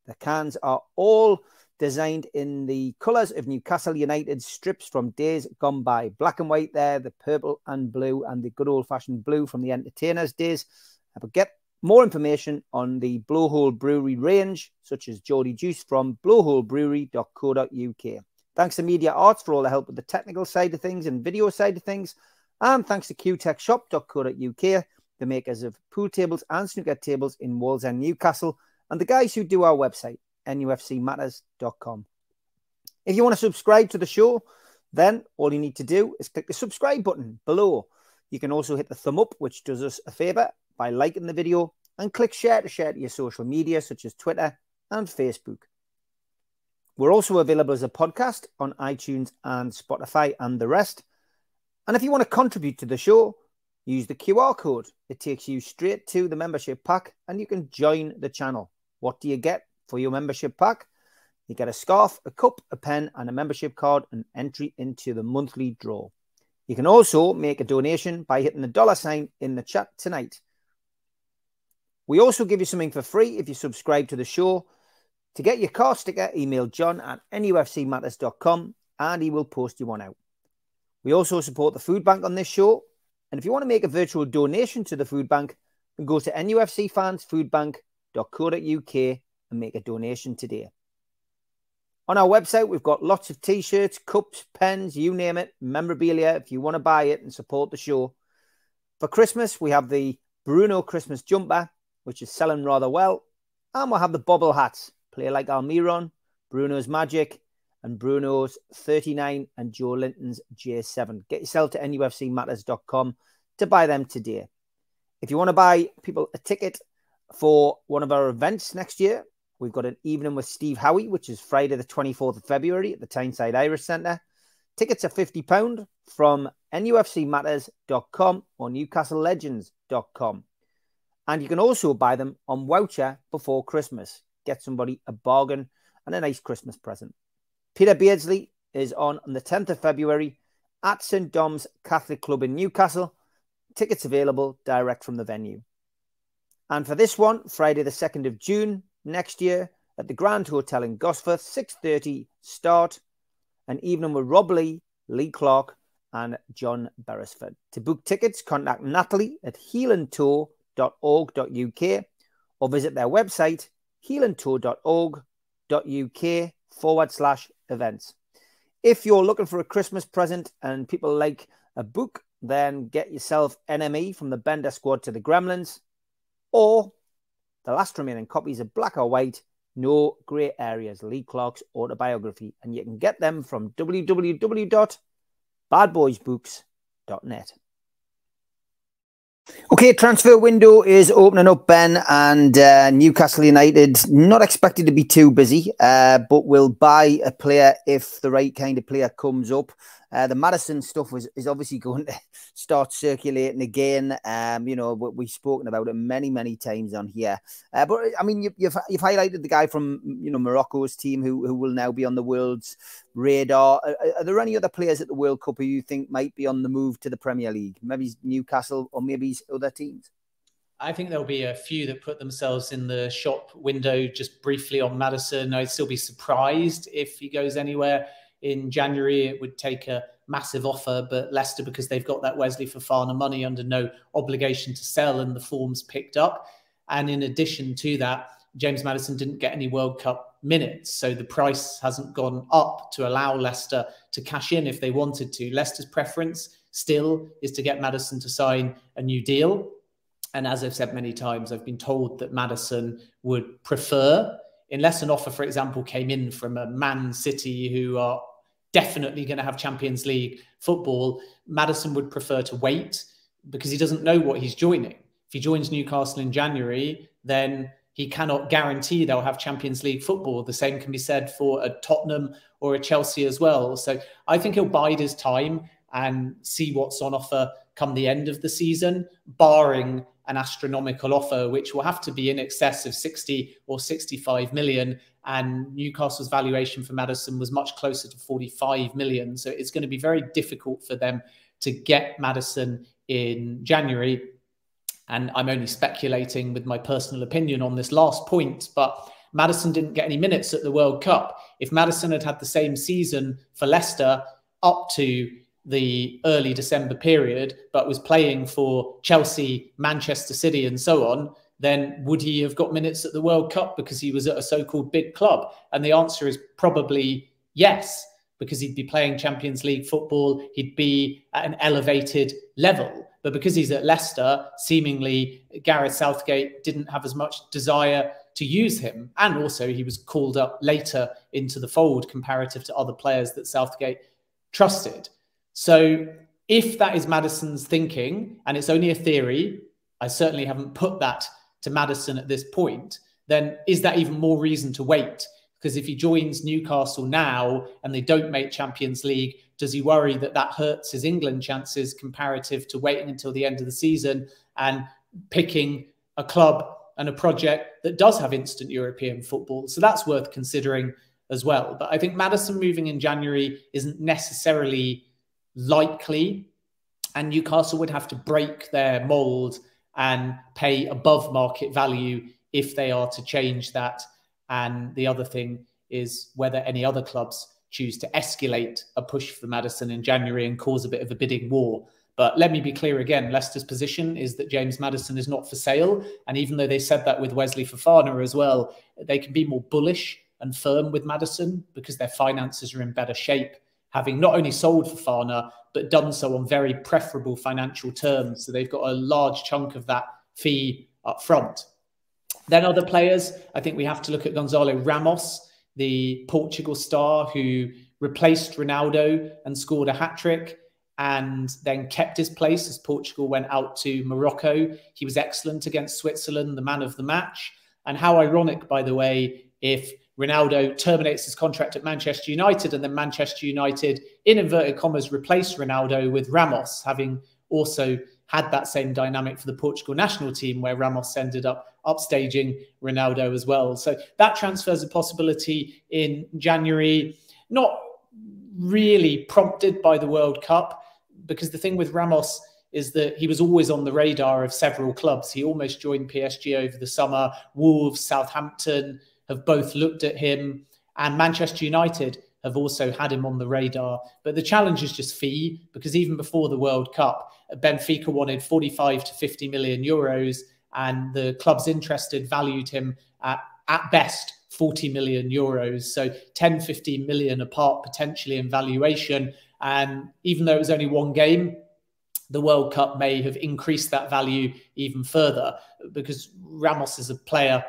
The cans are all designed in the colours of Newcastle United strips from days gone by. Black and white there, the purple and blue, and the good old fashioned blue from the entertainers' days. But get more information on the Blowhole Brewery range, such as Geordie Juice from blowholebrewery.co.uk. Thanks to Media Arts for all the help with the technical side of things and video side of things. And thanks to qtechshop.co.uk, the makers of pool tables and snooker tables in Wallsend, Newcastle, and the guys who do our website, nufcmatters.com. If you want to subscribe to the show, then all you need to do is click the subscribe button below. You can also hit the thumb up, which does us a favor by liking the video and click share to share to your social media such as Twitter and Facebook. We're also available as a podcast on iTunes and Spotify and the rest. And if you want to contribute to the show, use the QR code. It takes you straight to the membership pack and you can join the channel. What do you get for your membership pack? You get a scarf, a cup, a pen, and a membership card, and entry into the monthly draw. You can also make a donation by hitting the dollar sign in the chat tonight. We also give you something for free if you subscribe to the show. To get your car sticker, email john at nufcmatters.com and he will post you one out. We also support the food bank on this show. And if you want to make a virtual donation to the food bank, then go to nufcfansfoodbank.co.uk and make a donation today. On our website, we've got lots of t shirts, cups, pens, you name it, memorabilia if you want to buy it and support the show. For Christmas, we have the Bruno Christmas jumper which is selling rather well. And we'll have the bobble hats, play like Almiron, Bruno's Magic, and Bruno's 39 and Joelinton's J7. Get yourself to nufcmatters.com to buy them today. If you want to buy people a ticket for one of our events next year, we've got an evening with Steve Howie, which is Friday, the 24th of February at the Tyneside Irish Centre. Tickets are £50 from nufcmatters.com or newcastlelegends.com. And you can also buy them on voucher before Christmas. Get somebody a bargain and a nice Christmas present. Peter Beardsley is on on the 10th of February at St. Dom's Catholic Club in Newcastle. Tickets available direct from the venue. And for this one, Friday the 2nd of June next year at the Grand Hotel in Gosforth, 6.30 start. An evening with Rob Lee, Lee Clark and John Beresford. To book tickets, contact Natalie at Tour healandtour.org.uk or visit their website, healandtour.org.uk forward slash events. If you're looking for a Christmas present and people like a book, then get yourself NME from the Bender Squad to the Gremlins or the last remaining copies of Black or White, No Grey Areas, Lee Clark's autobiography. And you can get them from www.badboysbooks.net. Okay, transfer window is opening up, Ben, and uh, Newcastle United not expected to be too busy, uh, but will buy a player if the right kind of player comes up. Uh, the Maddison stuff was is obviously going to *laughs* start circulating again. Um, you know, we've spoken about it many, many times on here. Uh, but I mean, you, you've you've highlighted the guy from you know Morocco's team who who will now be on the world's radar. Are, are, there any other players at the World Cup who you think might be on the move to the Premier League? Maybe Newcastle or maybe other teams. I think there'll be a few that put themselves in the shop window just briefly on Maddison. I'd still be surprised if he goes anywhere in January, it would take a massive offer, but Leicester, because they've got that Wesley Fofana money under no obligation to sell and the form's picked up. And in addition to that, James Maddison didn't get any World Cup minutes. So the price hasn't gone up to allow Leicester to cash in if they wanted to. Leicester's preference still is to get Maddison to sign a new deal. And as I've said many times, I've been told that Maddison would prefer, unless an offer, for example, came in from a Man City who are definitely going to have Champions League football, Maddison would prefer to wait because he doesn't know what he's joining. If he joins Newcastle in January, then he cannot guarantee they'll have Champions League football. The same can be said for a Tottenham or a Chelsea as well. So I think he'll bide his time and see what's on offer come the end of the season, barring an astronomical offer, which will have to be in excess of 60 or 65 million. And Newcastle's valuation for Maddison was much closer to 45 million. So it's going to be very difficult for them to get Maddison in January. And I'm only speculating with my personal opinion on this last point, but Maddison didn't get any minutes at the World Cup. If Maddison had had the same season for Leicester up to the early December period, but was playing for Chelsea, Manchester City, and so on, then would he have got minutes at the World Cup because he was at a so called big club? And the answer is probably yes, because he'd be playing Champions League football, he'd be at an elevated level. But because he's at Leicester, seemingly Gareth Southgate didn't have as much desire to use him. And also, he was called up later into the fold comparative to other players that Southgate trusted. So if that is Maddison's thinking, and it's only a theory, I certainly haven't put that to Maddison at this point, then is that even more reason to wait? Because if he joins Newcastle now and they don't make Champions League, does he worry that that hurts his England chances comparative to waiting until the end of the season and picking a club and a project that does have instant European football? So that's worth considering as well. But I think Maddison moving in January isn't necessarily likely, and Newcastle would have to break their mold and pay above market value if they are to change that. And the other thing is whether any other clubs choose to escalate a push for Maddison in January and cause a bit of a bidding war. But let me be clear again Leicester's position is that James Maddison is not for sale. And even though they said that with Wesley Fofana as well, they can be more bullish and firm with Maddison because their finances are in better shape having not only sold Fofana, but done so on very preferable financial terms. So they've got a large chunk of that fee up front. Then other players, I think we have to look at Gonzalo Ramos, the Portugal star who replaced Ronaldo and scored a hat trick and then kept his place as Portugal went out to Morocco. He was excellent against Switzerland, the man of the match. And how ironic, by the way, if Ronaldo terminates his contract at Manchester United, and then Manchester United, in inverted commas, replace Ronaldo with Ramos, having also had that same dynamic for the Portugal national team, where Ramos ended up upstaging Ronaldo as well. So that transfers a possibility in January, not really prompted by the World Cup, because the thing with Ramos is that he was always on the radar of several clubs. He almost joined PSG over the summer, Wolves, Southampton have both looked at him, and Manchester United have also had him on the radar. But the challenge is just fee, because even before the World Cup, Benfica wanted 45 to 50 million euros, and the clubs interested valued him at, at best 40 million euros. So 10, 15 million apart potentially in valuation. And even though it was only one game, the World Cup may have increased that value even further because Ramos is a player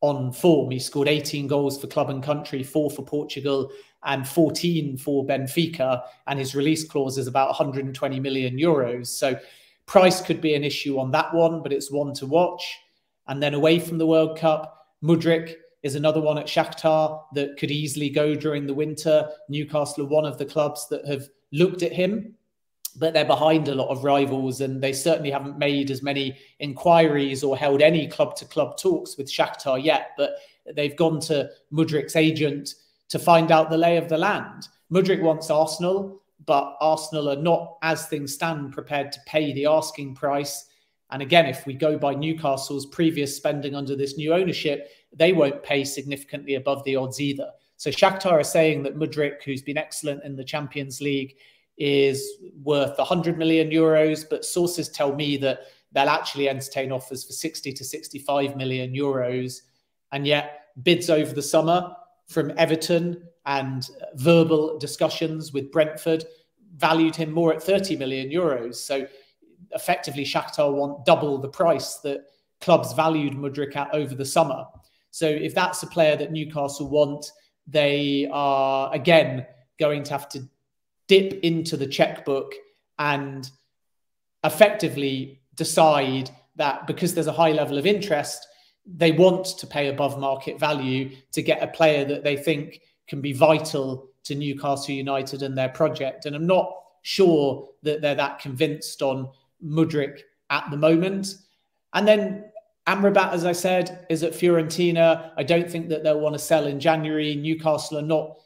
on form. He scored 18 goals for club and country, four for Portugal, and 14 for Benfica. And his release clause is about 120 million euros. So price could be an issue on that one, but it's one to watch. And then away from the World Cup, Mudryk is another one at Shakhtar that could easily go during the winter. Newcastle are one of the clubs that have looked at him but they're behind a lot of rivals and they certainly haven't made as many inquiries or held any club to club talks with Shakhtar yet. But they've gone to Mudryk's agent to find out the lay of the land. Mudryk wants Arsenal, but Arsenal are not, as things stand, prepared to pay the asking price. And again, if we go by Newcastle's previous spending under this new ownership, they won't pay significantly above the odds either. So Shakhtar are saying that Mudryk, who's been excellent in the Champions League, is worth 100 million euros, but sources tell me that they'll actually entertain offers for 60 to 65 million euros. And yet, bids over the summer from Everton and verbal discussions with Brentford valued him more at 30 million euros. So effectively, Shakhtar want double the price that clubs valued Mudryk at over the summer. So if that's a player that Newcastle want, they are again going to have to dip into the checkbook and effectively decide that because there's a high level of interest, they want to pay above market value to get a player that they think can be vital to Newcastle United and their project. And I'm not sure that they're that convinced on Mudryk at the moment. And then Amrabat, as I said, is at Fiorentina. I don't think that they'll want to sell in January. Newcastle are not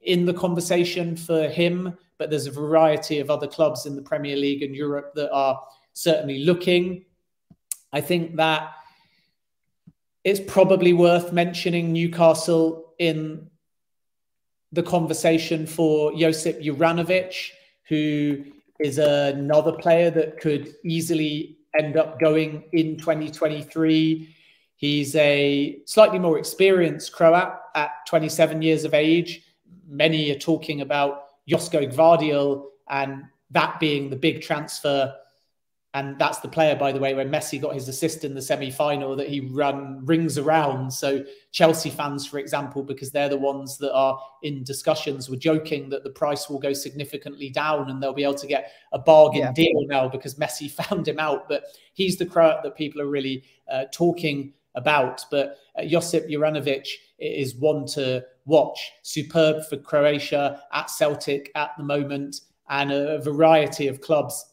in the conversation for him, but there's a variety of other clubs in the Premier League and Europe that are certainly looking. I think that it's probably worth mentioning Newcastle in the conversation for Josip Juranovic, who is another player that could easily end up going in 2023. He's a slightly more experienced Croat at 27 years of age. Many are talking about Josko Gvardiol and that being the big transfer and that's the player, by the way, when Messi got his assist in the semi-final that he run rings around. So Chelsea fans, for example, because they're the ones that are in discussions, were joking that the price will go significantly down and they'll be able to get a bargain yeah. deal now because Messi *laughs* found him out. But he's the Croat that people are really uh, talking about. But uh, Josip Juranovic is one to watch. Superb for Croatia at Celtic at the moment, and a variety of clubs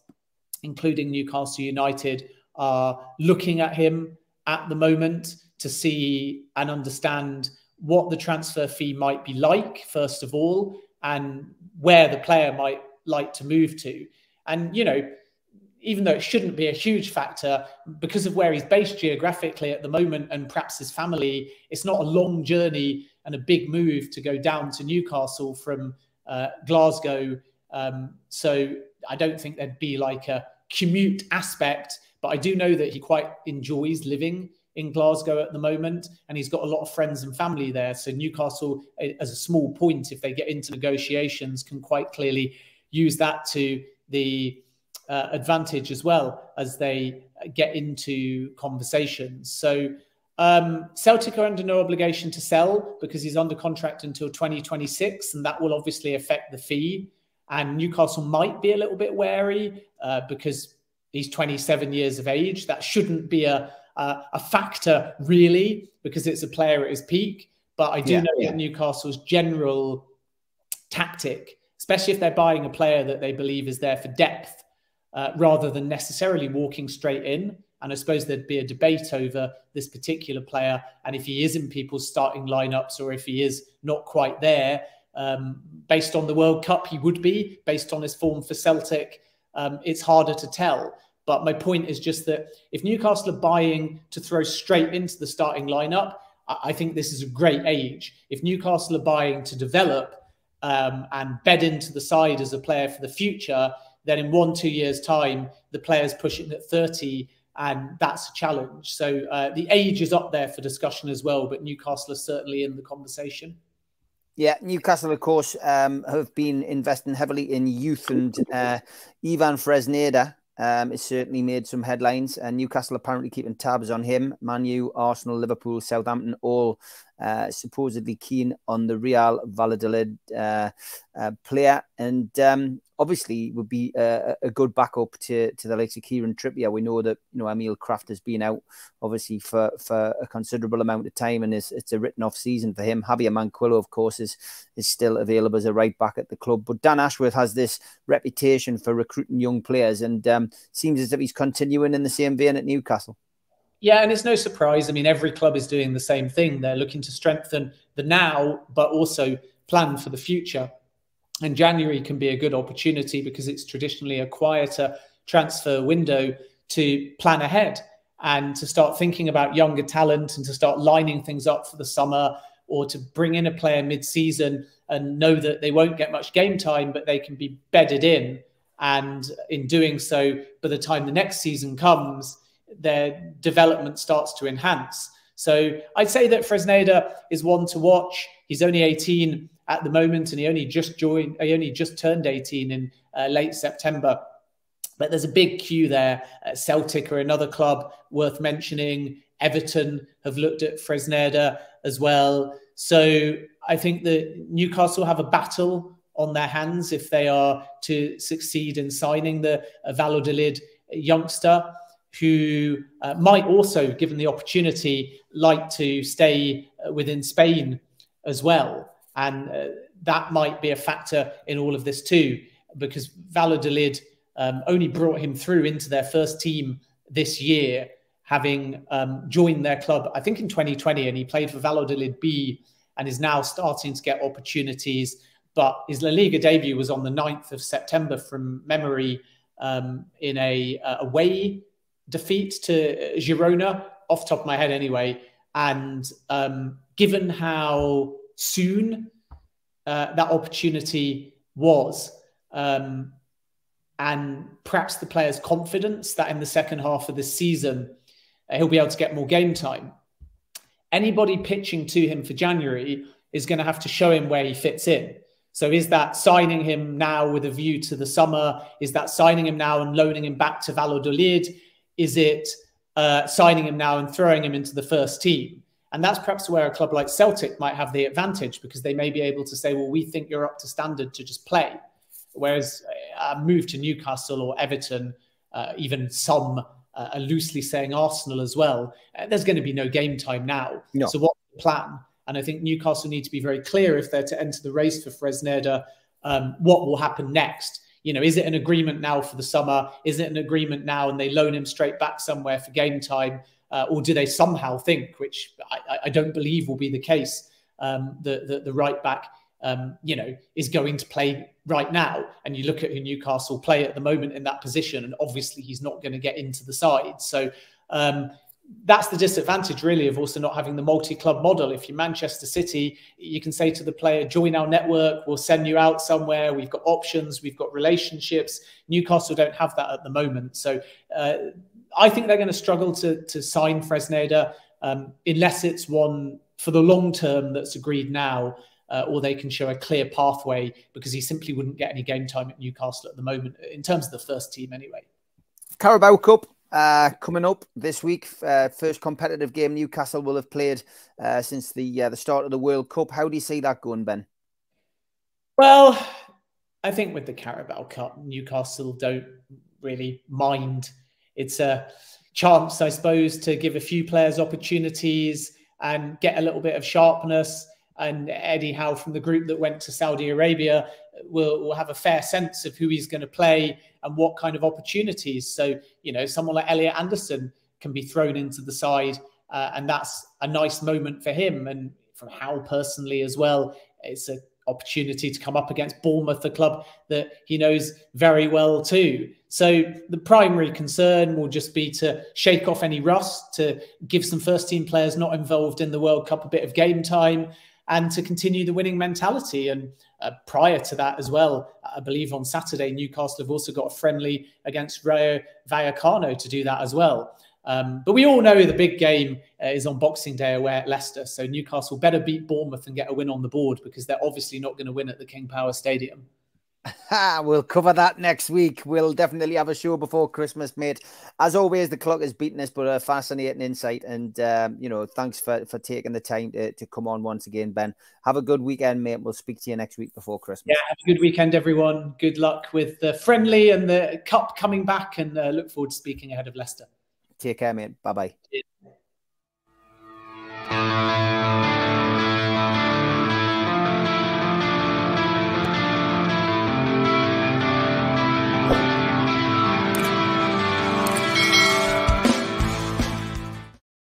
including Newcastle United, are looking at him at the moment to see and understand what the transfer fee might be like, first of all, and where the player might like to move to. And, you know, even though it shouldn't be a huge factor, because of where he's based geographically at the moment and perhaps his family, it's not a long journey and a big move to go down to Newcastle from uh, Glasgow. Um, so I don't think there'd be like a commute aspect, but I do know that he quite enjoys living in Glasgow at the moment, and he's got a lot of friends and family there. So Newcastle, as a small point, if they get into negotiations, can quite clearly use that to the uh, advantage as well as they get into conversations. So um, Celtic are under no obligation to sell because he's under contract until 2026, and that will obviously affect the fee. And Newcastle might be a little bit wary uh, because he's 27 years of age. That shouldn't be a, a, a, factor, really, because it's a player at his peak. But I do yeah, know yeah. that Newcastle's general tactic, especially if they're buying a player that they believe is there for depth uh, rather than necessarily walking straight in. And I suppose there'd be a debate over this particular player. And if he is in people's starting lineups or if he is not quite there, um, based on the World Cup, he would be. Based on his form for Celtic, um, it's harder to tell. But my point is just that if Newcastle are buying to throw straight into the starting lineup, I think this is a great age. If Newcastle are buying to develop um, and bed into the side as a player for the future, then in one, two years' time, the player's pushing at 30, and that's a challenge. So uh, the age is up there for discussion as well, but Newcastle are certainly in the conversation. Yeah, Newcastle, of course, um, have been investing heavily in youth, and uh, Ivan Fresneda um, has certainly made some headlines. And Newcastle apparently keeping tabs on him. Manu, Arsenal, Liverpool, Southampton, all uh, supposedly keen on the Real Valladolid uh, uh, player. And um, obviously would be a, a, good backup to, to the likes of Kieran Trippier. We know that you know Emil Krafth has been out obviously for, for a considerable amount of time, and it's, it's a written off season for him. Javier Manquillo, of course, is is still available as a right back at the club. But Dan Ashworth has this reputation for recruiting young players, and um, seems as if he's continuing in the same vein at Newcastle. Yeah, and it's no surprise. I mean, every club is doing the same thing. They're looking to strengthen the now, but also plan for the future. And January can be a good opportunity because it's traditionally a quieter transfer window to plan ahead and to start thinking about younger talent and to start lining things up for the summer or to bring in a player mid-season and know that they won't get much game time but they can be bedded in and in doing so by the time the next season comes their development starts to enhance So I'd say that Fresneda is one to watch. He's only 18 at the moment, and he only just joined. He only just turned 18 in uh, late September. But there's a big queue there. Uh, Celtic are another club worth mentioning. Everton have looked at Fresneda as well. So I think that Newcastle have a battle on their hands if they are to succeed in signing the uh, Valladolid youngster who uh, might also, given the opportunity, like to stay uh, within Spain as well. And uh, that might be a factor in all of this too, because Valladolid um, only brought him through into their first team this year, having um, joined their club, I think in 2020, and he played for Valladolid B and is now starting to get opportunities. But his La Liga debut was on the 9th of September from memory um, in a uh, away defeat to Girona, off top of my head anyway. And um, given how soon uh, that opportunity was, um, and perhaps the player's confidence that in the second half of the season uh, he'll be able to get more game time. Anybody pitching to him for January is going to have to show him where he fits in. So is that signing him now with a view to the summer? Is that signing him now and loaning him back to Valladolid? Is it uh, signing him now and throwing him into the first team? And that's perhaps where a club like Celtic might have the advantage because they may be able to say, well, we think you're up to standard to just play. Whereas a move to Newcastle or Everton, uh, even some uh, are loosely saying Arsenal as well, uh, there's going to be no game time now. No. So what's the plan? And I think Newcastle need to be very clear if they're to enter the race for Fresneda, um, what will happen next you know, is it an agreement now for the summer? Is it an agreement now and they loan him straight back somewhere for game time? Uh, or do they somehow think, which I, I don't believe will be the case, um, the, the, the right back, um, you know, is going to play right now? And you look at who Newcastle play at the moment in that position, and obviously he's not going to get into the side. So um, that's the disadvantage really of also not having the multi-club model. If you're manchester city you can say to the player join our network. We'll send you out somewhere. We've got options. We've got relationships. Newcastle don't have that at the moment. So uh, i think they're going to struggle to, to sign fresneda um, unless it's one for the long term that's agreed now uh, or they can show a clear pathway because he simply wouldn't get any game time at newcastle at the moment in terms of the first team anyway. Carabao cup uh, coming up this week, uh, first competitive game Newcastle will have played uh, since the uh, the start of the World Cup. How do you see that going, Ben? Well, I think with the Carabao Cup, Newcastle don't really mind. It's a chance, I suppose, to give a few players opportunities and get a little bit of sharpness. And Eddie Howe from the group that went to Saudi Arabia will, will have a fair sense of who he's going to play and what kind of opportunities. So, you know, someone like Elliot Anderson can be thrown into the side, uh, and that's a nice moment for him. And from Howe personally as well, it's an opportunity to come up against Bournemouth, a club that he knows very well too. So the primary concern will just be to shake off any rust, to give some first team players not involved in the World Cup a bit of game time, and to continue the winning mentality. And uh, prior to that as well, I believe on Saturday, Newcastle have also got a friendly against Rayo Vallecano to do that as well. Um, but we all know the big game uh, is on Boxing Day away at Leicester. So Newcastle better beat Bournemouth and get a win on the board because they're obviously not going to win at the King Power Stadium. We'll cover that next week. We'll definitely have a show before Christmas, mate. As always, the clock is beating us, but a fascinating insight. And, um, you know, thanks for, for taking the time to, to come on once again, Ben. Have a good weekend, mate. We'll speak to you next week before Christmas. Yeah, have a good weekend, everyone. Good luck with the friendly and the cup coming back, and uh, look forward to speaking ahead of Leicester. Take care, mate. Bye bye.